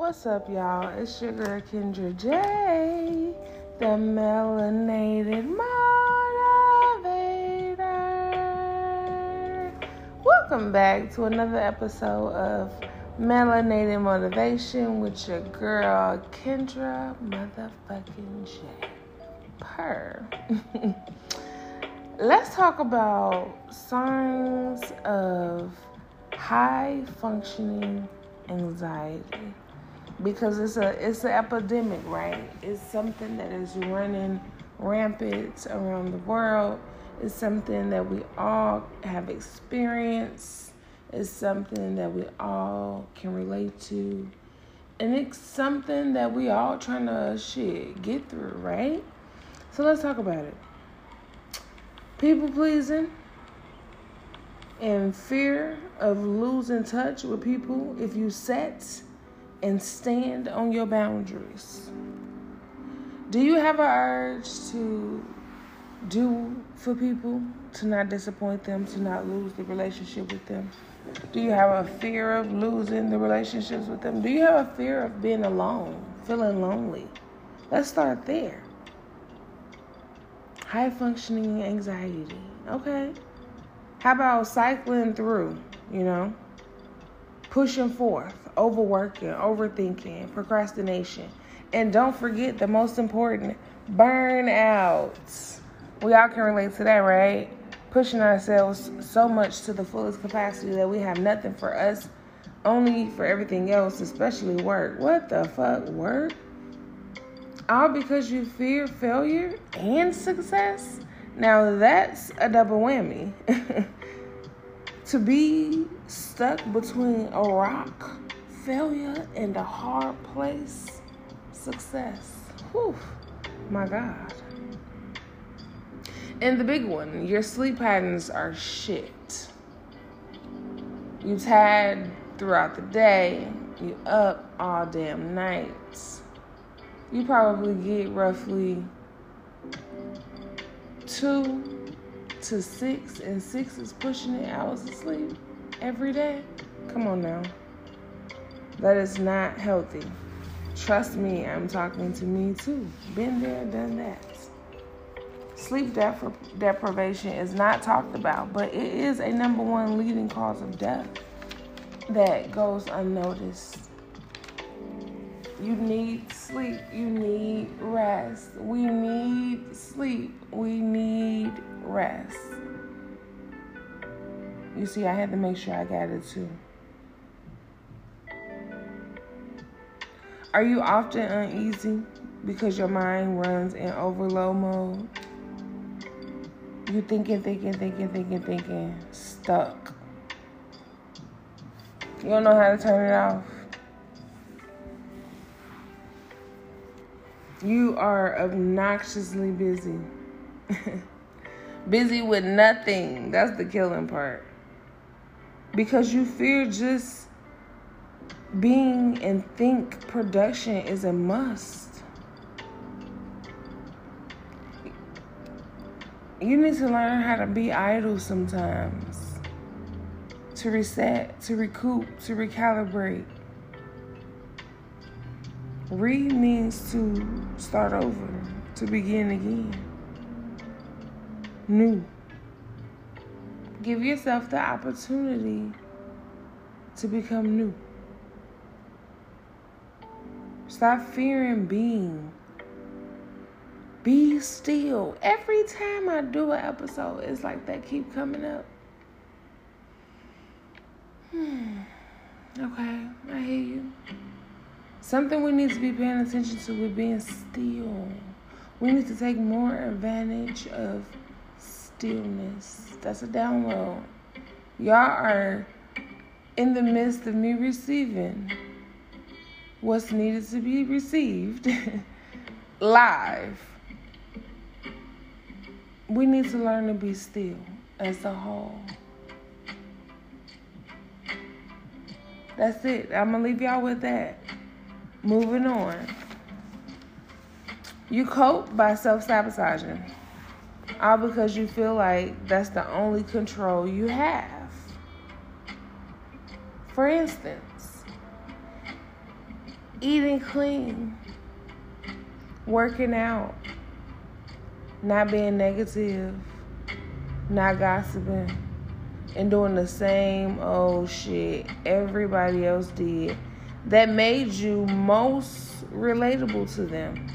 What's up, y'all? It's your girl Kendra J, the melanated motivator. Welcome back to another episode of Melanated Motivation with your girl Kendra motherfucking J. Per. Let's talk about signs of high functioning anxiety because it's a it's an epidemic, right? It's something that is running rampant around the world. It's something that we all have experienced. It's something that we all can relate to. And it's something that we all trying to shit get through, right? So let's talk about it. People pleasing and fear of losing touch with people if you set and stand on your boundaries. Do you have an urge to do for people, to not disappoint them, to not lose the relationship with them? Do you have a fear of losing the relationships with them? Do you have a fear of being alone, feeling lonely? Let's start there. High functioning anxiety. Okay. How about cycling through, you know? Pushing forth, overworking, overthinking, procrastination. And don't forget the most important burnout. We all can relate to that, right? Pushing ourselves so much to the fullest capacity that we have nothing for us, only for everything else, especially work. What the fuck, work? All because you fear failure and success? Now that's a double whammy. to be stuck between a rock failure and a hard place, success. Whew, my God. And the big one, your sleep patterns are shit. You tired throughout the day, you up all damn nights. You probably get roughly two to six, and six is pushing it hours of sleep every day. Come on now. That is not healthy. Trust me, I'm talking to me too. Been there, done that. Sleep depri- deprivation is not talked about, but it is a number one leading cause of death that goes unnoticed. You need sleep. You need rest. We need sleep. We need rest. You see, I had to make sure I got it too. Are you often uneasy because your mind runs in overload mode? You thinking, thinking, thinking, thinking, thinking, stuck. You don't know how to turn it off. You are obnoxiously busy. busy with nothing. That's the killing part. Because you fear just being and think production is a must. You need to learn how to be idle sometimes. To reset, to recoup, to recalibrate. Re means to start over, to begin again. New. Give yourself the opportunity to become new. Stop fearing being. Be still. Every time I do an episode, it's like that keep coming up. Hmm. Okay, I hear you. Something we need to be paying attention to with being still. We need to take more advantage of stillness. That's a download. Y'all are in the midst of me receiving what's needed to be received live. We need to learn to be still as a whole. That's it. I'm going to leave y'all with that. Moving on. You cope by self sabotaging, all because you feel like that's the only control you have. For instance, eating clean, working out, not being negative, not gossiping, and doing the same old shit everybody else did that made you most relatable to them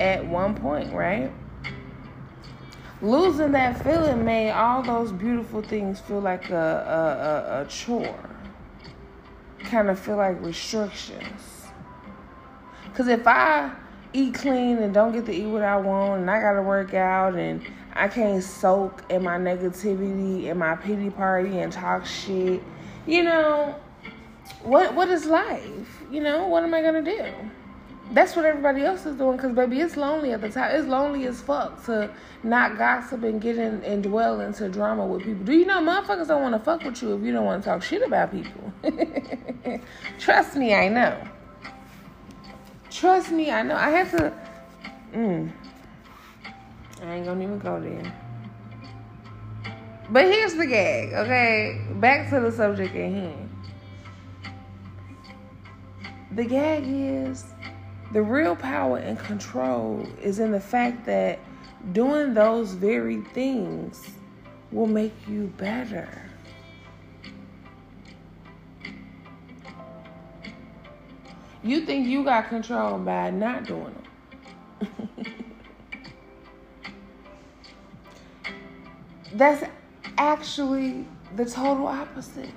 at one point, right? Losing that feeling made all those beautiful things feel like a, a, a, a chore. Kind of feel like restrictions. Because if I eat clean and don't get to eat what I want and I got to work out and I can't soak in my negativity and my pity party and talk shit, you know, what what is life? You know, what am I to do? That's what everybody else is doing because, baby, it's lonely at the time. It's lonely as fuck to not gossip and get in and dwell into drama with people. Do you know motherfuckers don't want to fuck with you if you don't want to talk shit about people? Trust me, I know. Trust me, I know. I have to. Mm, I ain't gonna even go there. But here's the gag, okay? Back to the subject at hand. The gag is the real power and control is in the fact that doing those very things will make you better. You think you got control by not doing them. That's actually the total opposite.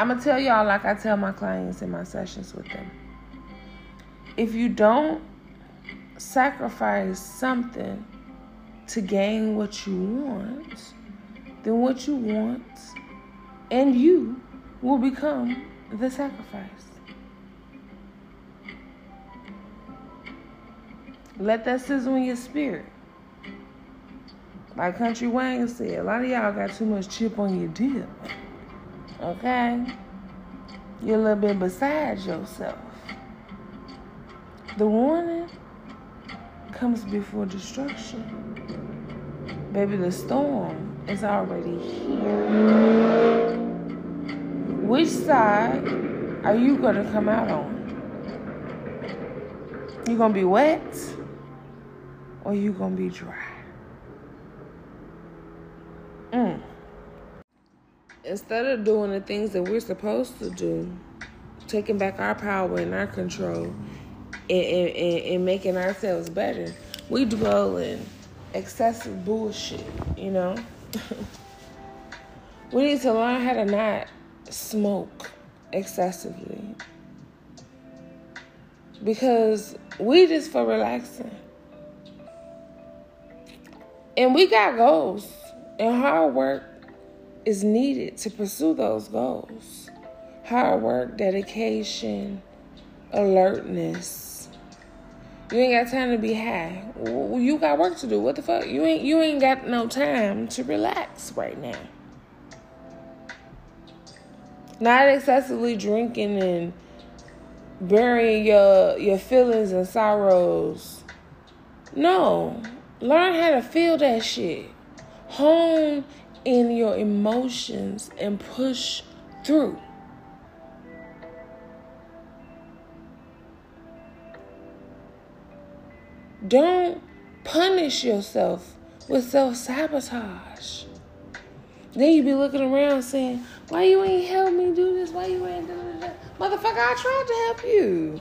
I'm gonna tell y'all like I tell my clients in my sessions with them. If you don't sacrifice something to gain what you want, then what you want and you will become the sacrifice. Let that sizzle in your spirit. Like Country Wayne said, a lot of y'all got too much chip on your dip. Okay? You're a little bit beside yourself. The warning comes before destruction. Baby, the storm is already here. Which side are you going to come out on? You going to be wet or you going to be dry? Mm instead of doing the things that we're supposed to do, taking back our power and our control and, and, and making ourselves better, we dwell in excessive bullshit, you know? we need to learn how to not smoke excessively. Because weed is for relaxing. And we got goals and hard work is needed to pursue those goals. Hard work, dedication, alertness. You ain't got time to be high. You got work to do. What the fuck? You ain't you ain't got no time to relax right now. Not excessively drinking and burying your your feelings and sorrows. No. Learn how to feel that shit. Hone in your emotions and push through. Don't punish yourself with self sabotage. Then you be looking around saying, Why you ain't help me do this? Why you ain't doing that? Motherfucker, I tried to help you.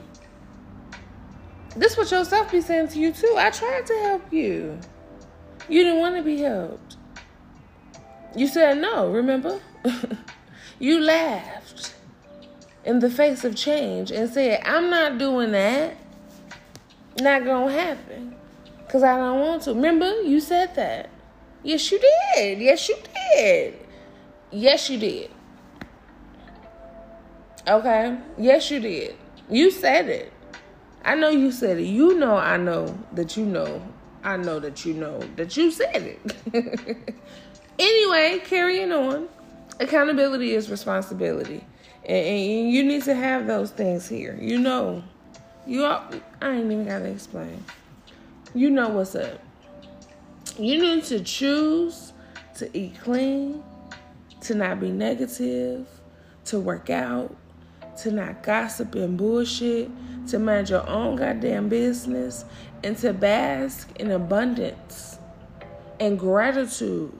This what yourself be saying to you too. I tried to help you. You didn't want to be helped. You said no, remember? you laughed in the face of change and said, I'm not doing that. Not gonna happen. Because I don't want to. Remember, you said that. Yes, you did. Yes, you did. Yes, you did. Okay? Yes, you did. You said it. I know you said it. You know I know that you know. I know that you know that you said it. Anyway, carrying on. Accountability is responsibility. And, and, you need to have those things here. You know. You are, I ain't even gotta explain. You know what's up. You need to choose to eat clean to not be negative, to work out, to not gossip and bullshit, to mind your own goddamn business, and to bask in abundance and gratitude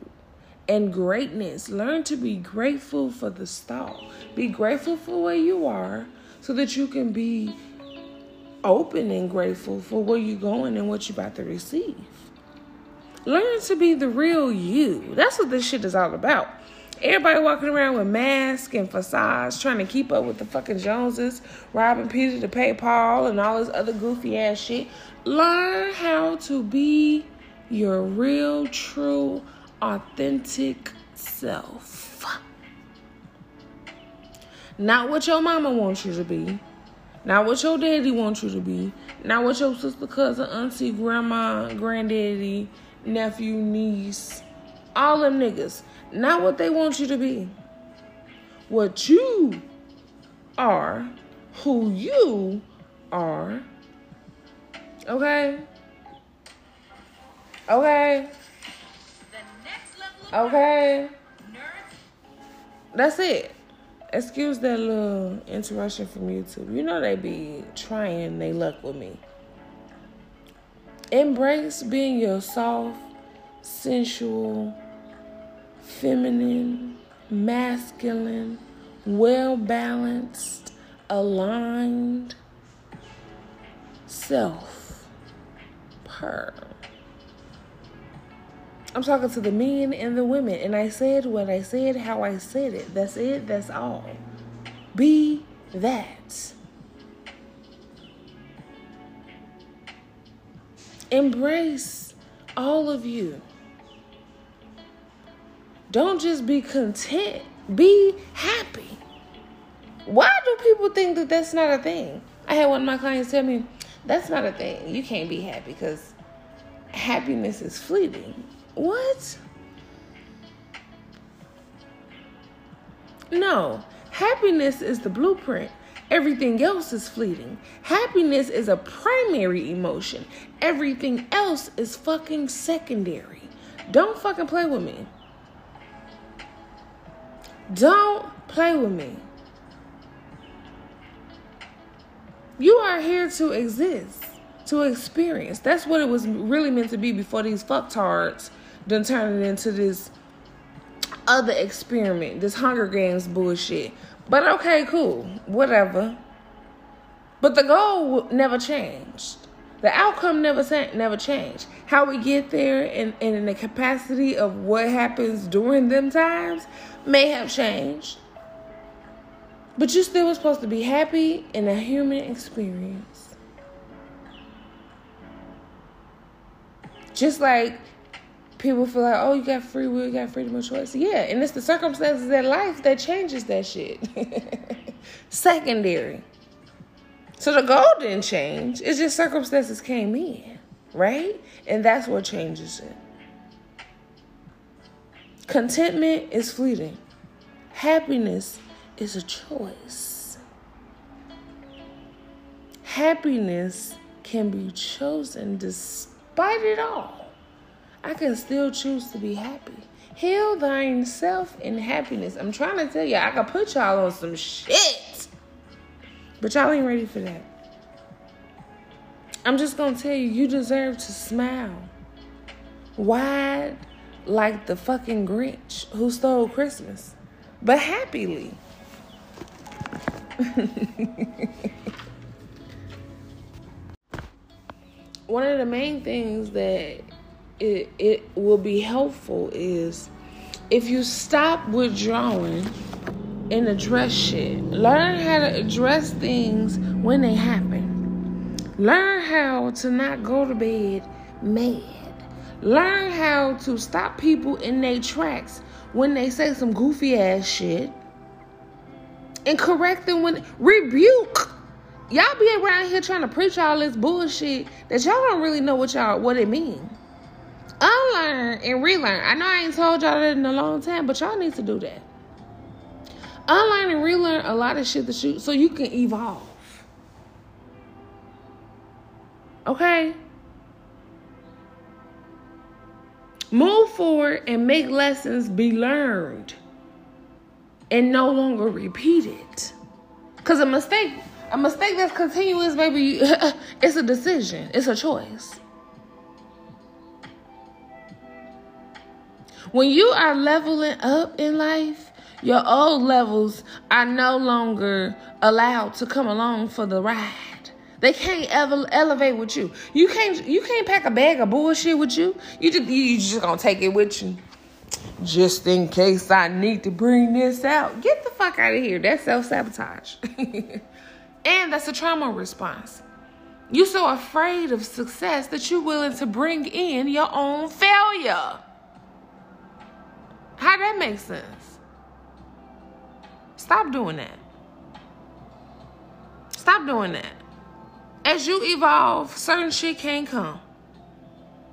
and greatness. Learn to be grateful for the start. Be grateful for where you are so that you can be open and grateful for where you're going and what you're about to receive. Learn to be the real you. That's what this shit is all about. Everybody walking around with masks and facades trying to keep up with the fucking Joneses, robbing Peter to pay Paul, and all this other goofy ass shit. Learn how to be your real, true, authentic self. Not what your mama wants you to be. Not what your daddy wants you to be. Not what your sister, cousin, auntie, grandma, granddaddy, nephew, niece, all them niggas. Not what they want you to be. What you are, who you are. Okay? Okay? Okay? That's it. Excuse that little interruption from YouTube. You know they be trying they luck with me. Embrace being your soft, sensual, feminine, masculine, well balanced, aligned self. Per. I'm talking to the men and the women, and I said what I said, how I said it. That's it, that's all. Be that. Embrace all of you. Don't just be content, be happy. Why do people think that that's not a thing? I had one of my clients tell me, that's not a thing. You can't be happy because happiness is fleeting. What? No, happiness is the blueprint. Everything else is fleeting. Happiness is a primary emotion. Everything else is fucking secondary. Don't fucking play with me. Don't play with me. You are here to exist, to experience. That's what it was really meant to be before these fucktards done turn it into this other experiment, this Hunger Games bullshit. But okay, cool, whatever. But the goal never changed. The outcome never never changed. How we get there and, and in the capacity of what happens during them times may have changed. But you still were supposed to be happy in a human experience. Just like people feel like, oh, you got free will, you got freedom of choice. Yeah, and it's the circumstances of life that changes that shit. Secondary. So the goal didn't change. It's just circumstances came in, right? And that's what changes it. Contentment is fleeting. Happiness is a choice. Happiness can be chosen despite it all. I can still choose to be happy. Heal thine self in happiness. I'm trying to tell you, I can put y'all on some shit. But y'all ain't ready for that. I'm just gonna tell you, you deserve to smile. Wide like the fucking Grinch who stole Christmas. But happily. One of the main things that it, it will be helpful is if you stop withdrawing and address shit. Learn how to address things when they happen. Learn how to not go to bed mad. Learn how to stop people in their tracks when they say some goofy ass shit. And correct them when rebuke. Y'all be around here trying to preach all this bullshit that y'all don't really know what y'all what it means unlearn and relearn. I know I ain't told y'all that in a long time, but y'all need to do that. Unlearn and relearn a lot of shit to shoot so you can evolve. Okay? Move forward and make lessons be learned. and no longer repeat it. Cause a mistake, a mistake that's continuous, baby, it's a decision. It's a choice. When you are leveling up in life, your old levels are no longer allowed to come along for the ride. They can't ever elevate with you. You can't you can't pack a bag of bullshit with you. You just you just gonna take it with you. Just in case I need to bring this out. Get the fuck out of here. That's self-sabotage. and that's a trauma response. You're so afraid of success that you're willing to bring in your own failure. How that makes sense? Stop doing that. Stop doing that. As you evolve, certain shit can't come.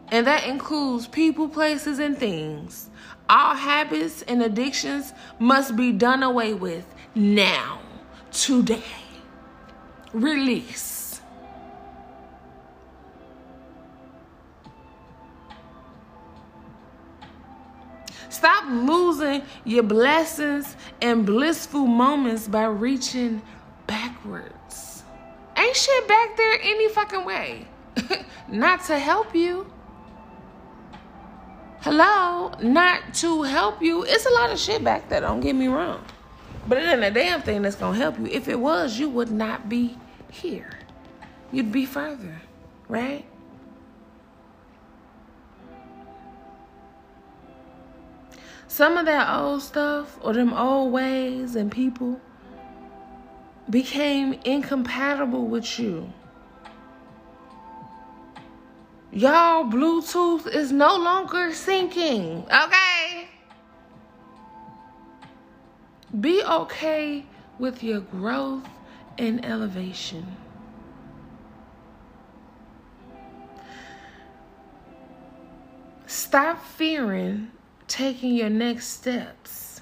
And that includes people, places, and things. All habits and addictions must be done away with now, today. Release. Stop losing your blessings and blissful moments by reaching backwards. Ain't shit back there any fucking way. not to help you. Hello, not to help you. It's a lot of shit back there, don't get me wrong. But it ain't a damn thing that's gonna help you. If it was, you would not be here. You'd be further, right? Some of that old stuff or them old ways and people became incompatible with you. Y'all, Bluetooth is no longer syncing, okay? Be okay with your growth and elevation. Stop fearing taking your next steps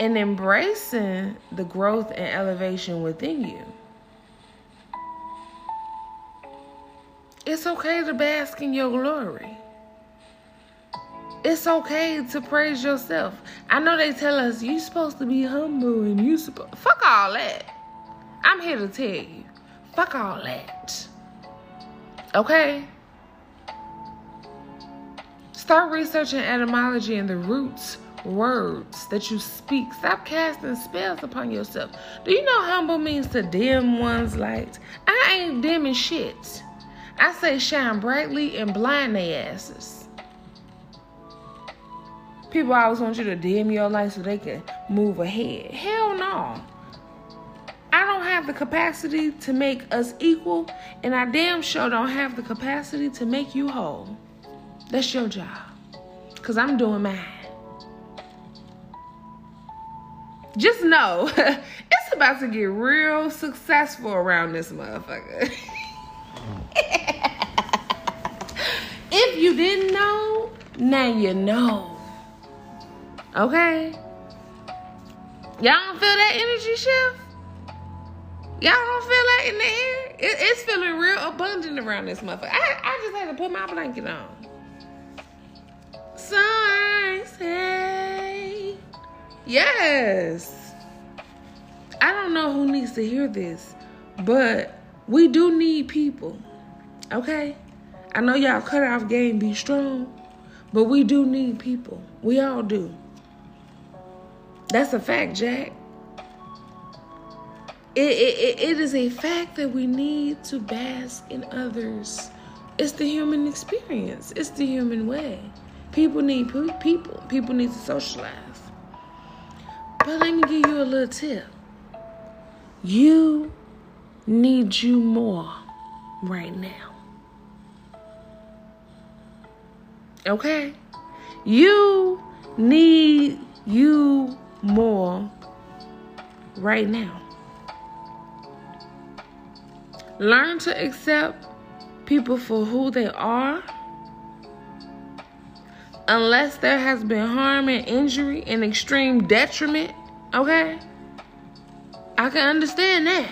and embracing the growth and elevation within you. It's okay to bask in your glory. It's okay to praise yourself. I know they tell us you're supposed to be humble and you supposed fuck all that. I'm here to tell you, fuck all that. Okay? Start researching etymology and the roots words that you speak. Stop casting spells upon yourself. Do you know humble means to dim one's light? I ain't dimming shit. I say shine brightly and blind they asses. People always want you to dim your light so they can move ahead. Hell no. I don't have the capacity to make us equal, and I damn sure don't have the capacity to make you whole. That's your job. Because I'm doing mine. Just know it's about to get real successful around this motherfucker. if you didn't know, now you know. Okay? Y'all don't feel that energy shift? Y'all don't feel that in the air? It, it's feeling real abundant around this motherfucker. I, I just had to put my blanket on. Sunset. Yes. I don't know who needs to hear this, but we do need people. Okay? I know y'all cut off game be strong, but we do need people. We all do. That's a fact, Jack. It, it, it is a fact that we need to bask in others. It's the human experience, it's the human way. People need people. People need to socialize. But let me give you a little tip. You need you more right now. Okay? You need you more right now. Learn to accept people for who they are unless there has been harm and injury and extreme detriment, okay? I can understand that.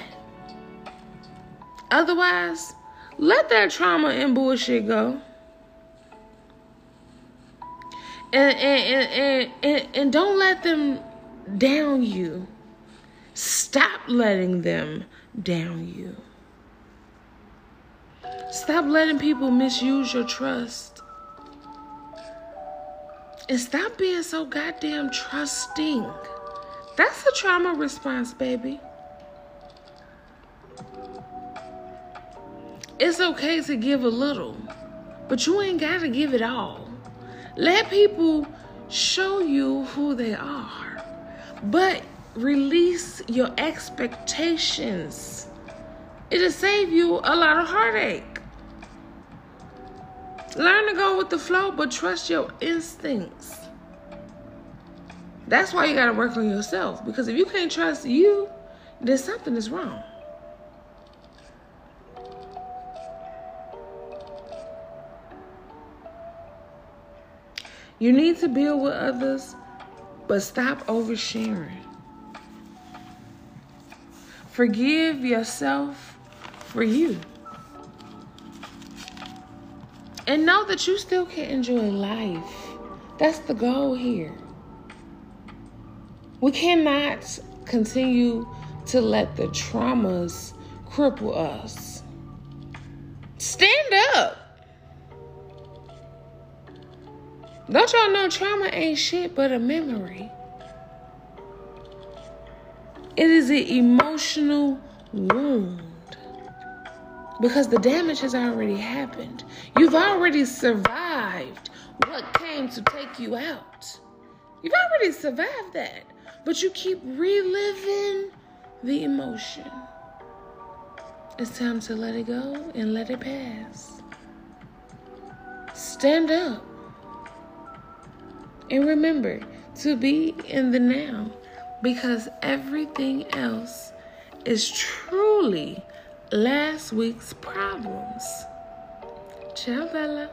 Otherwise, let that trauma and bullshit go. And and, and, and, and, don't let them down you. Stop letting them down you. Stop letting people misuse your trust. And stop being so goddamn trusting. That's a trauma response, baby. It's okay to give a little, but you ain't got to give it all. Let people show you who they are, but release your expectations. It'll save you a lot of heartache. Learn to go with the flow, but trust your instincts. That's why you got to work on yourself. Because if you can't trust you, then something is wrong. You need to build with others, but stop oversharing. Forgive yourself for you. And know that you still can enjoy life. That's the goal here. We cannot continue to let the traumas cripple us. Stand up. Don't y'all know trauma ain't shit but a memory? It is an emotional wound because the damage has already happened. You've already survived what came to take you out. You've already survived that, but you keep reliving the emotion. It's time to let it go and let it pass. Stand up. And remember to be in the now because everything else is truly last week's problems. Ciao, Bella.